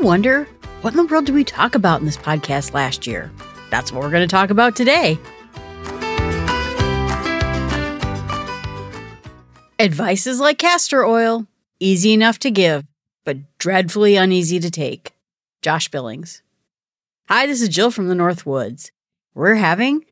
wonder what in the world did we talk about in this podcast last year? That's what we're going to talk about today. Advice is like castor oil easy enough to give, but dreadfully uneasy to take. Josh Billings. Hi, this is Jill from the North Woods. We're having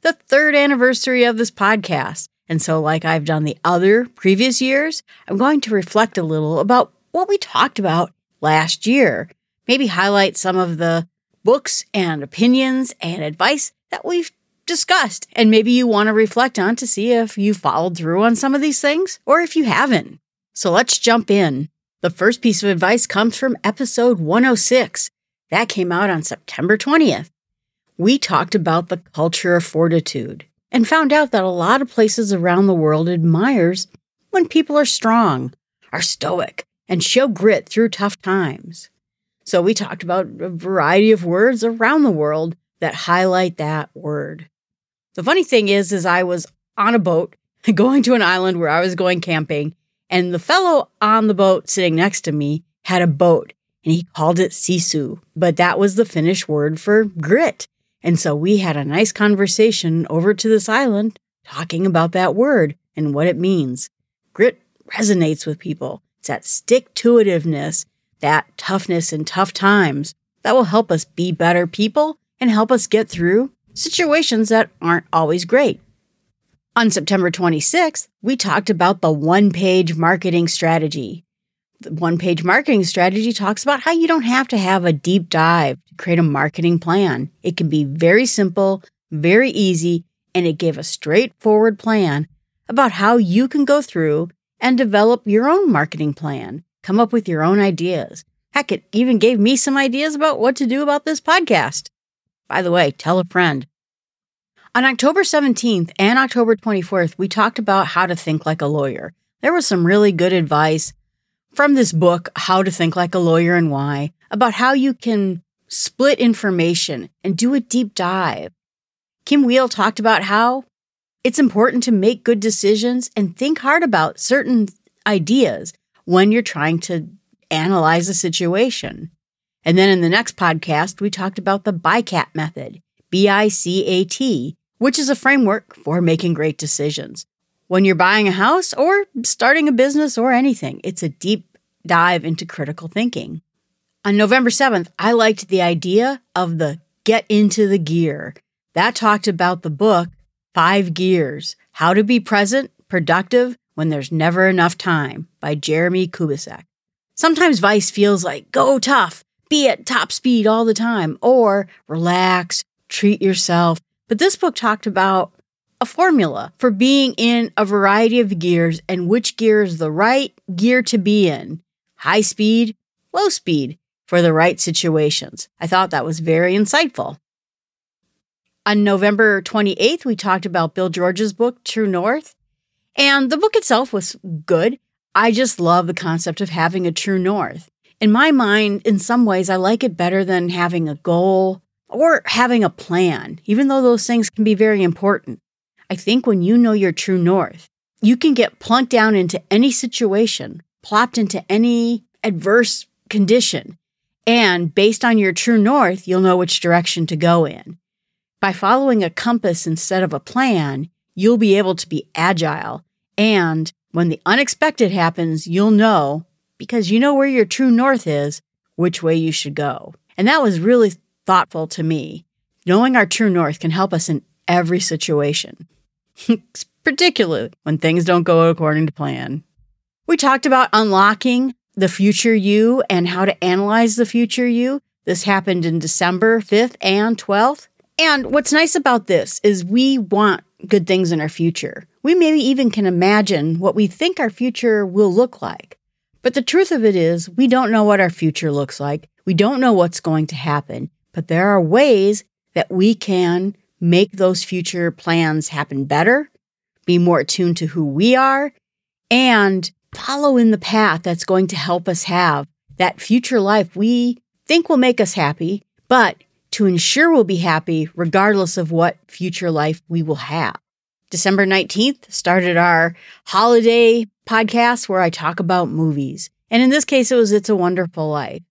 the third anniversary of this podcast. And so, like I've done the other previous years, I'm going to reflect a little about what we talked about last year. Maybe highlight some of the books and opinions and advice that we've discussed. And maybe you want to reflect on to see if you followed through on some of these things or if you haven't. So let's jump in. The first piece of advice comes from episode 106. That came out on September 20th. We talked about the culture of fortitude and found out that a lot of places around the world admires when people are strong, are stoic, and show grit through tough times. So we talked about a variety of words around the world that highlight that word. The funny thing is, is I was on a boat going to an island where I was going camping, and the fellow on the boat sitting next to me had a boat, and he called it sisu, but that was the Finnish word for grit. And so we had a nice conversation over to this island talking about that word and what it means. Grit resonates with people. It's that stick to itiveness, that toughness in tough times that will help us be better people and help us get through situations that aren't always great. On September 26th, we talked about the one page marketing strategy. The one page marketing strategy talks about how you don't have to have a deep dive to create a marketing plan. It can be very simple, very easy, and it gave a straightforward plan about how you can go through and develop your own marketing plan, come up with your own ideas. Heck, it even gave me some ideas about what to do about this podcast. By the way, tell a friend. On October 17th and October 24th, we talked about how to think like a lawyer. There was some really good advice from this book, How to Think Like a Lawyer and Why, about how you can split information and do a deep dive. Kim Wehle talked about how it's important to make good decisions and think hard about certain ideas when you're trying to analyze a situation. And then in the next podcast, we talked about the BICAT method, B I C A T, which is a framework for making great decisions. When you're buying a house or starting a business or anything, it's a deep dive into critical thinking. On November 7th, I liked the idea of the get into the gear. That talked about the book Five Gears How to Be Present, Productive When There's Never Enough Time by Jeremie Kubicek. Sometimes Vice feels like go tough, be at top speed all the time, or relax, treat yourself. But this book talked about a formula for being in a variety of gears and which gear is the right gear to be in high speed, low speed for the right situations. I thought that was very insightful. On November 28th, we talked about Bill George's book, True North. And the book itself was good. I just love the concept of having a true north in my mind, in some ways, I like it better than having a goal or having a plan, even though those things can be very important. I think when you know your true north, you can get plunked down into any situation, plopped into any adverse condition. And based on your true north, you'll know which direction to go in. By following a compass instead of a plan, you'll be able to be agile. And when the unexpected happens, you'll know because you know where your true north is, which way you should go. And that was really thoughtful to me. Knowing our true north can help us in every situation, particularly when things don't go according to plan. We talked about unlocking the future you and how to analyze the future you. This happened in December 5th and 12th. And what's nice about this is we want good things in our future. We maybe even can imagine what we think our future will look like. But the truth of it is, we don't know what our future looks like. We don't know what's going to happen, but there are ways that we can make those future plans happen better, be more attuned to who we are, and follow in the path that's going to help us have that future life we think will make us happy, but to ensure we'll be happy regardless of what future life we will have. December 19th started our holiday podcast where I talk about movies. And in this case, it was It's a Wonderful Life.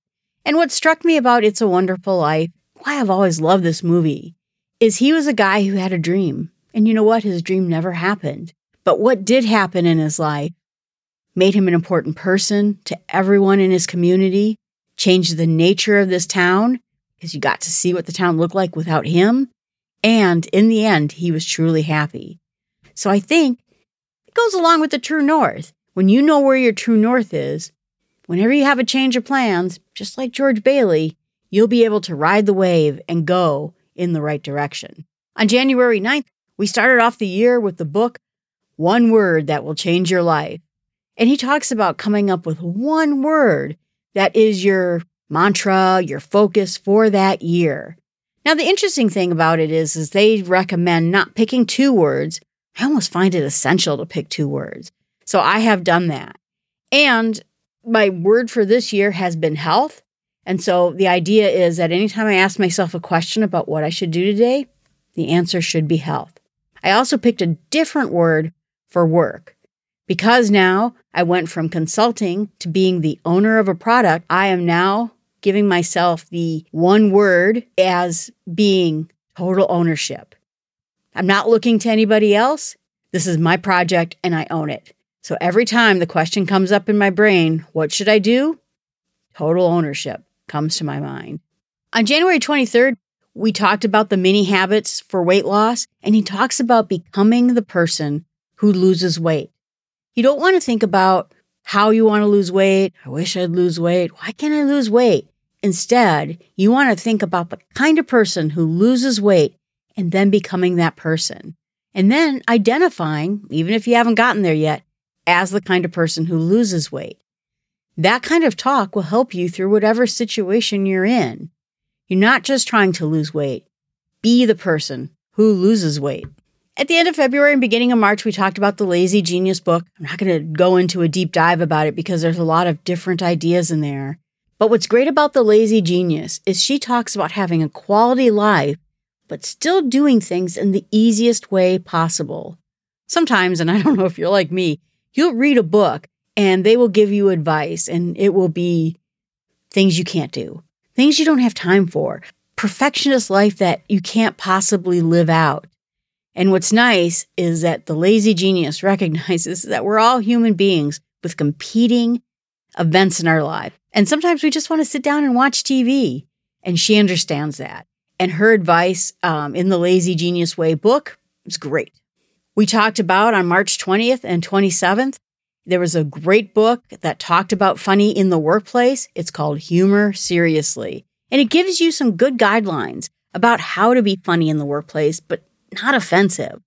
And what struck me about It's a Wonderful Life, why I've always loved this movie, is he was a guy who had a dream. And you know what? His dream never happened. But what did happen in his life made him an important person to everyone in his community, changed the nature of this town because you got to see what the town looked like without him. And in the end, he was truly happy. So I think it goes along with the true north. When you know where your true north is, whenever you have a change of plans, just like George Bailey, you'll be able to ride the wave and go in the right direction. On January 9th, we started off the year with the book One Word That Will Change Your Life. And he talks about coming up with one word that is your mantra, your focus for that year. Now, the interesting thing about it is, is they recommend not picking two words. I almost find it essential to pick two words. So I have done that. And my word for this year has been health. And so the idea is that anytime I ask myself a question about what I should do today, the answer should be health. I also picked a different word for work. Because now I went from consulting to being the owner of a product, I am now giving myself the one word as being total ownership. I'm not looking to anybody else. This is my project and I own it. So every time the question comes up in my brain, what should I do? Total ownership comes to my mind. On January 23rd, we talked about the mini habits for weight loss, and he talks about becoming the person who loses weight. You don't want to think about how you want to lose weight. I wish I'd lose weight. Why can't I lose weight? Instead, you want to think about the kind of person who loses weight and then becoming that person. And then identifying, even if you haven't gotten there yet, as the kind of person who loses weight. That kind of talk will help you through whatever situation you're in. You're not just trying to lose weight, be the person who loses weight. At the end of February and beginning of March, we talked about the Lazy Genius book. I'm not going to go into a deep dive about it because there's a lot of different ideas in there. But what's great about the Lazy Genius is she talks about having a quality life, but still doing things in the easiest way possible. Sometimes, and I don't know if you're like me, you'll read a book and they will give you advice and it will be things you can't do, things you don't have time for, perfectionist life that you can't possibly live out. And what's nice is that the lazy genius recognizes that we're all human beings with competing events in our life. And sometimes we just want to sit down and watch TV. And she understands that. And her advice um, in the Lazy Genius Way book is great. We talked about on March 20th and 27th, there was a great book that talked about funny in the workplace. It's called Humor Seriously. And it gives you some good guidelines about how to be funny in the workplace, but not offensive.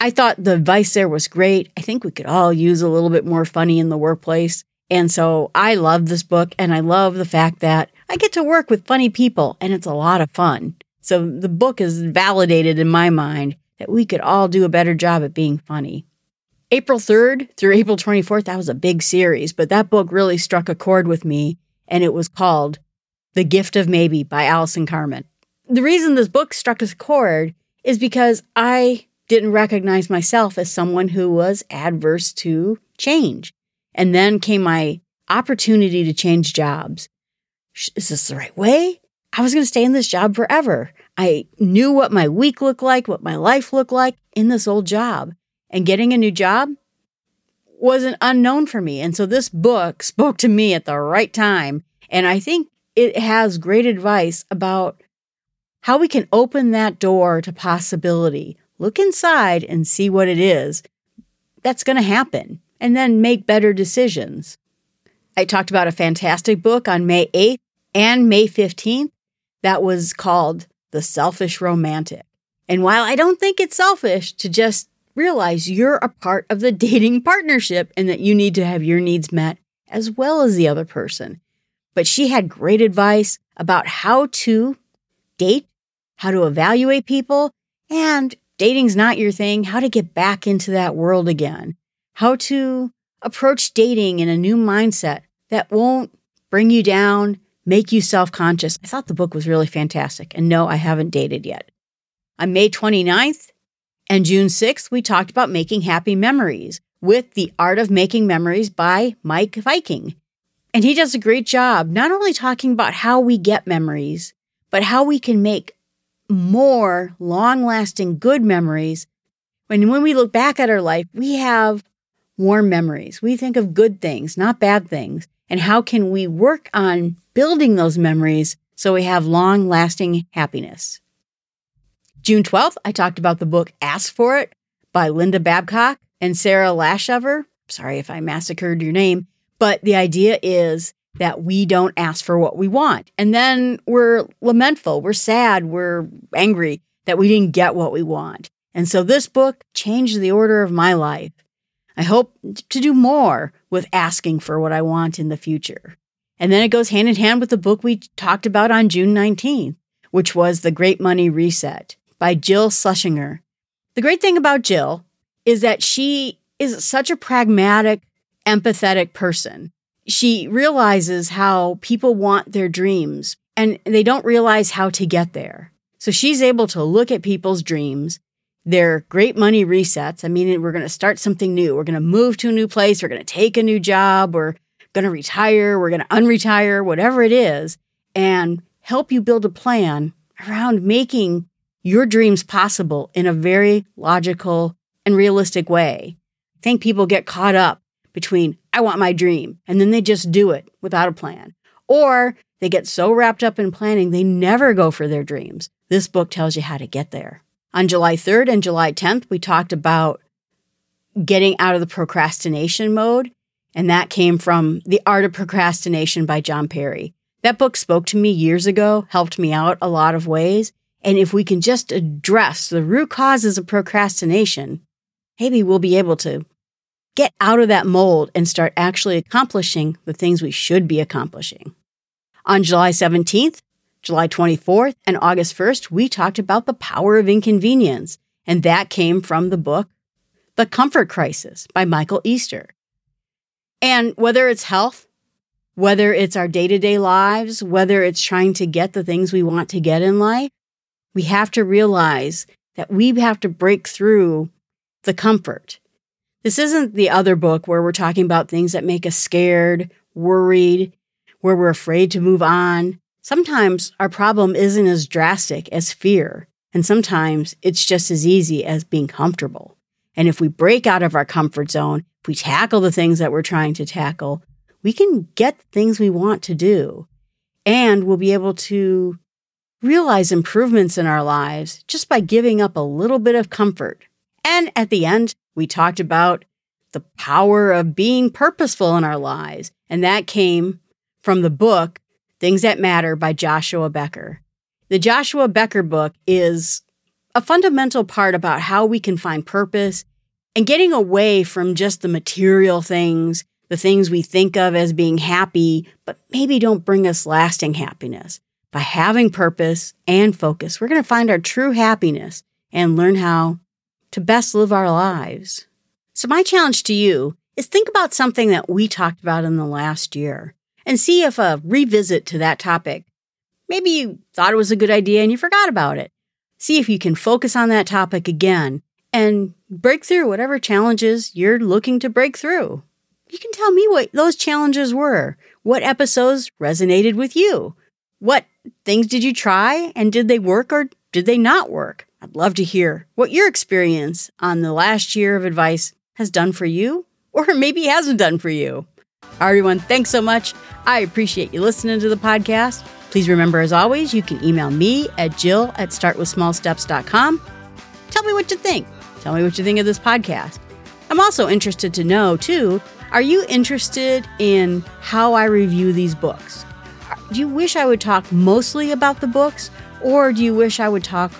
I thought the advice there was great. I think we could all use a little bit more funny in the workplace. And so I love this book and I love the fact that I get to work with funny people and it's a lot of fun. So the book is validated in my mind that we could all do a better job at being funny. April 3rd through April 24th, that was a big series, but that book really struck a chord with me and it was called The Gift of Maybe by Allison Carmen. The reason this book struck a chord is because I didn't recognize myself as someone who was adverse to change. And then came my opportunity to change jobs. Is this the right way? I was going to stay in this job forever. I knew what my week looked like, what my life looked like in this old job. And getting a new job wasn't unknown for me. And so this book spoke to me at the right time. And I think it has great advice about how we can open that door to possibility, look inside and see what it is that's going to happen, and then make better decisions. I talked about a fantastic book on May 8th and May 15th that was called The Selfish Romantic. And while I don't think it's selfish to just realize you're a part of the dating partnership and that you need to have your needs met as well as the other person. But she had great advice about how to date how to evaluate people, and dating's not your thing, how to get back into that world again, how to approach dating in a new mindset that won't bring you down, make you self conscious. I thought the book was really fantastic. And no, I haven't dated yet. On May 29th and June 6th, we talked about making happy memories with The Art of Making Memories by Meik Wiking. And he does a great job, not only talking about how we get memories, but how we can make more long lasting good memories. When, when we look back at our life, we have warm memories. We think of good things, not bad things. And how can we work on building those memories so we have long lasting happiness? June 12th, I talked about the book Ask for It by Linda Babcock and Sarah Laschever. Sorry if I massacred your name, but the idea is that we don't ask for what we want. And then we're lamentful, we're sad, we're angry that we didn't get what we want. And so this book changed the order of my life. I hope to do more with asking for what I want in the future. And then it goes hand in hand with the book we talked about on June 19th, which was The Great Money Reset by Jill Schlesinger. The great thing about Jill is that she is such a pragmatic, empathetic person. She realizes how people want their dreams and they don't realize how to get there. So she's able to look at people's dreams, their great money resets. I mean, we're going to start something new. We're going to move to a new place. We're going to take a new job. We're going to retire. We're going to unretire, whatever it is, and help you build a plan around making your dreams possible in a very logical and realistic way. I think people get caught up between, I want my dream, and then they just do it without a plan. Or they get so wrapped up in planning, they never go for their dreams. This book tells you how to get there. On July 3rd and July 10th, we talked about getting out of the procrastination mode, and that came from The Art of Procrastination by John Perry. That book spoke to me years ago, helped me out a lot of ways. And if we can just address the root causes of procrastination, maybe we'll be able to get out of that mold and start actually accomplishing the things we should be accomplishing. On July 17th, July 24th, and August 1st, we talked about the power of inconvenience, and that came from the book The Comfort Crisis by Michael Easter. And whether it's health, whether it's our day to day lives, whether it's trying to get the things we want to get in life, we have to realize that we have to break through the comfort. This isn't the other book where we're talking about things that make us scared, worried, where we're afraid to move on. Sometimes our problem isn't as drastic as fear, and sometimes it's just as easy as being comfortable. And if we break out of our comfort zone, if we tackle the things that we're trying to tackle, we can get things we want to do. And we'll be able to realize improvements in our lives just by giving up a little bit of comfort. And at the end, we talked about the power of being purposeful in our lives. And that came from the book, Things That Matter by Joshua Becker. The Joshua Becker book is a fundamental part about how we can find purpose and getting away from just the material things, the things we think of as being happy, but maybe don't bring us lasting happiness. By having purpose and focus, we're going to find our true happiness and learn how to best live our lives. So, my challenge to you is think about something that we talked about in the last year and see if a revisit to that topic, maybe you thought it was a good idea and you forgot about it. See if you can focus on that topic again and break through whatever challenges you're looking to break through. You can tell me what those challenges were. What episodes resonated with you? What things did you try and did they work or did they not work? I'd love to hear what your experience on the last year of advice has done for you or maybe hasn't done for you. Everyone, thanks so much. I appreciate you listening to the podcast. Please remember, as always, you can email me at jill at startwithsmallsteps.com. Tell me what you think. Tell me what you think of this podcast. I'm also interested to know, too, are you interested in how I review these books? Do you wish I would talk mostly about the books, or do you wish I would talk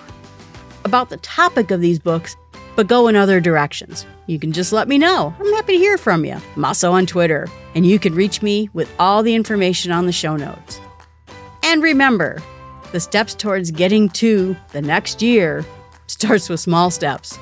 about the topic of these books, but go in other directions? You can just let me know. I'm happy to hear from you. I'm also on Twitter, and you can reach me with all the information on the show notes. And remember, the steps towards getting to the next year starts with small steps.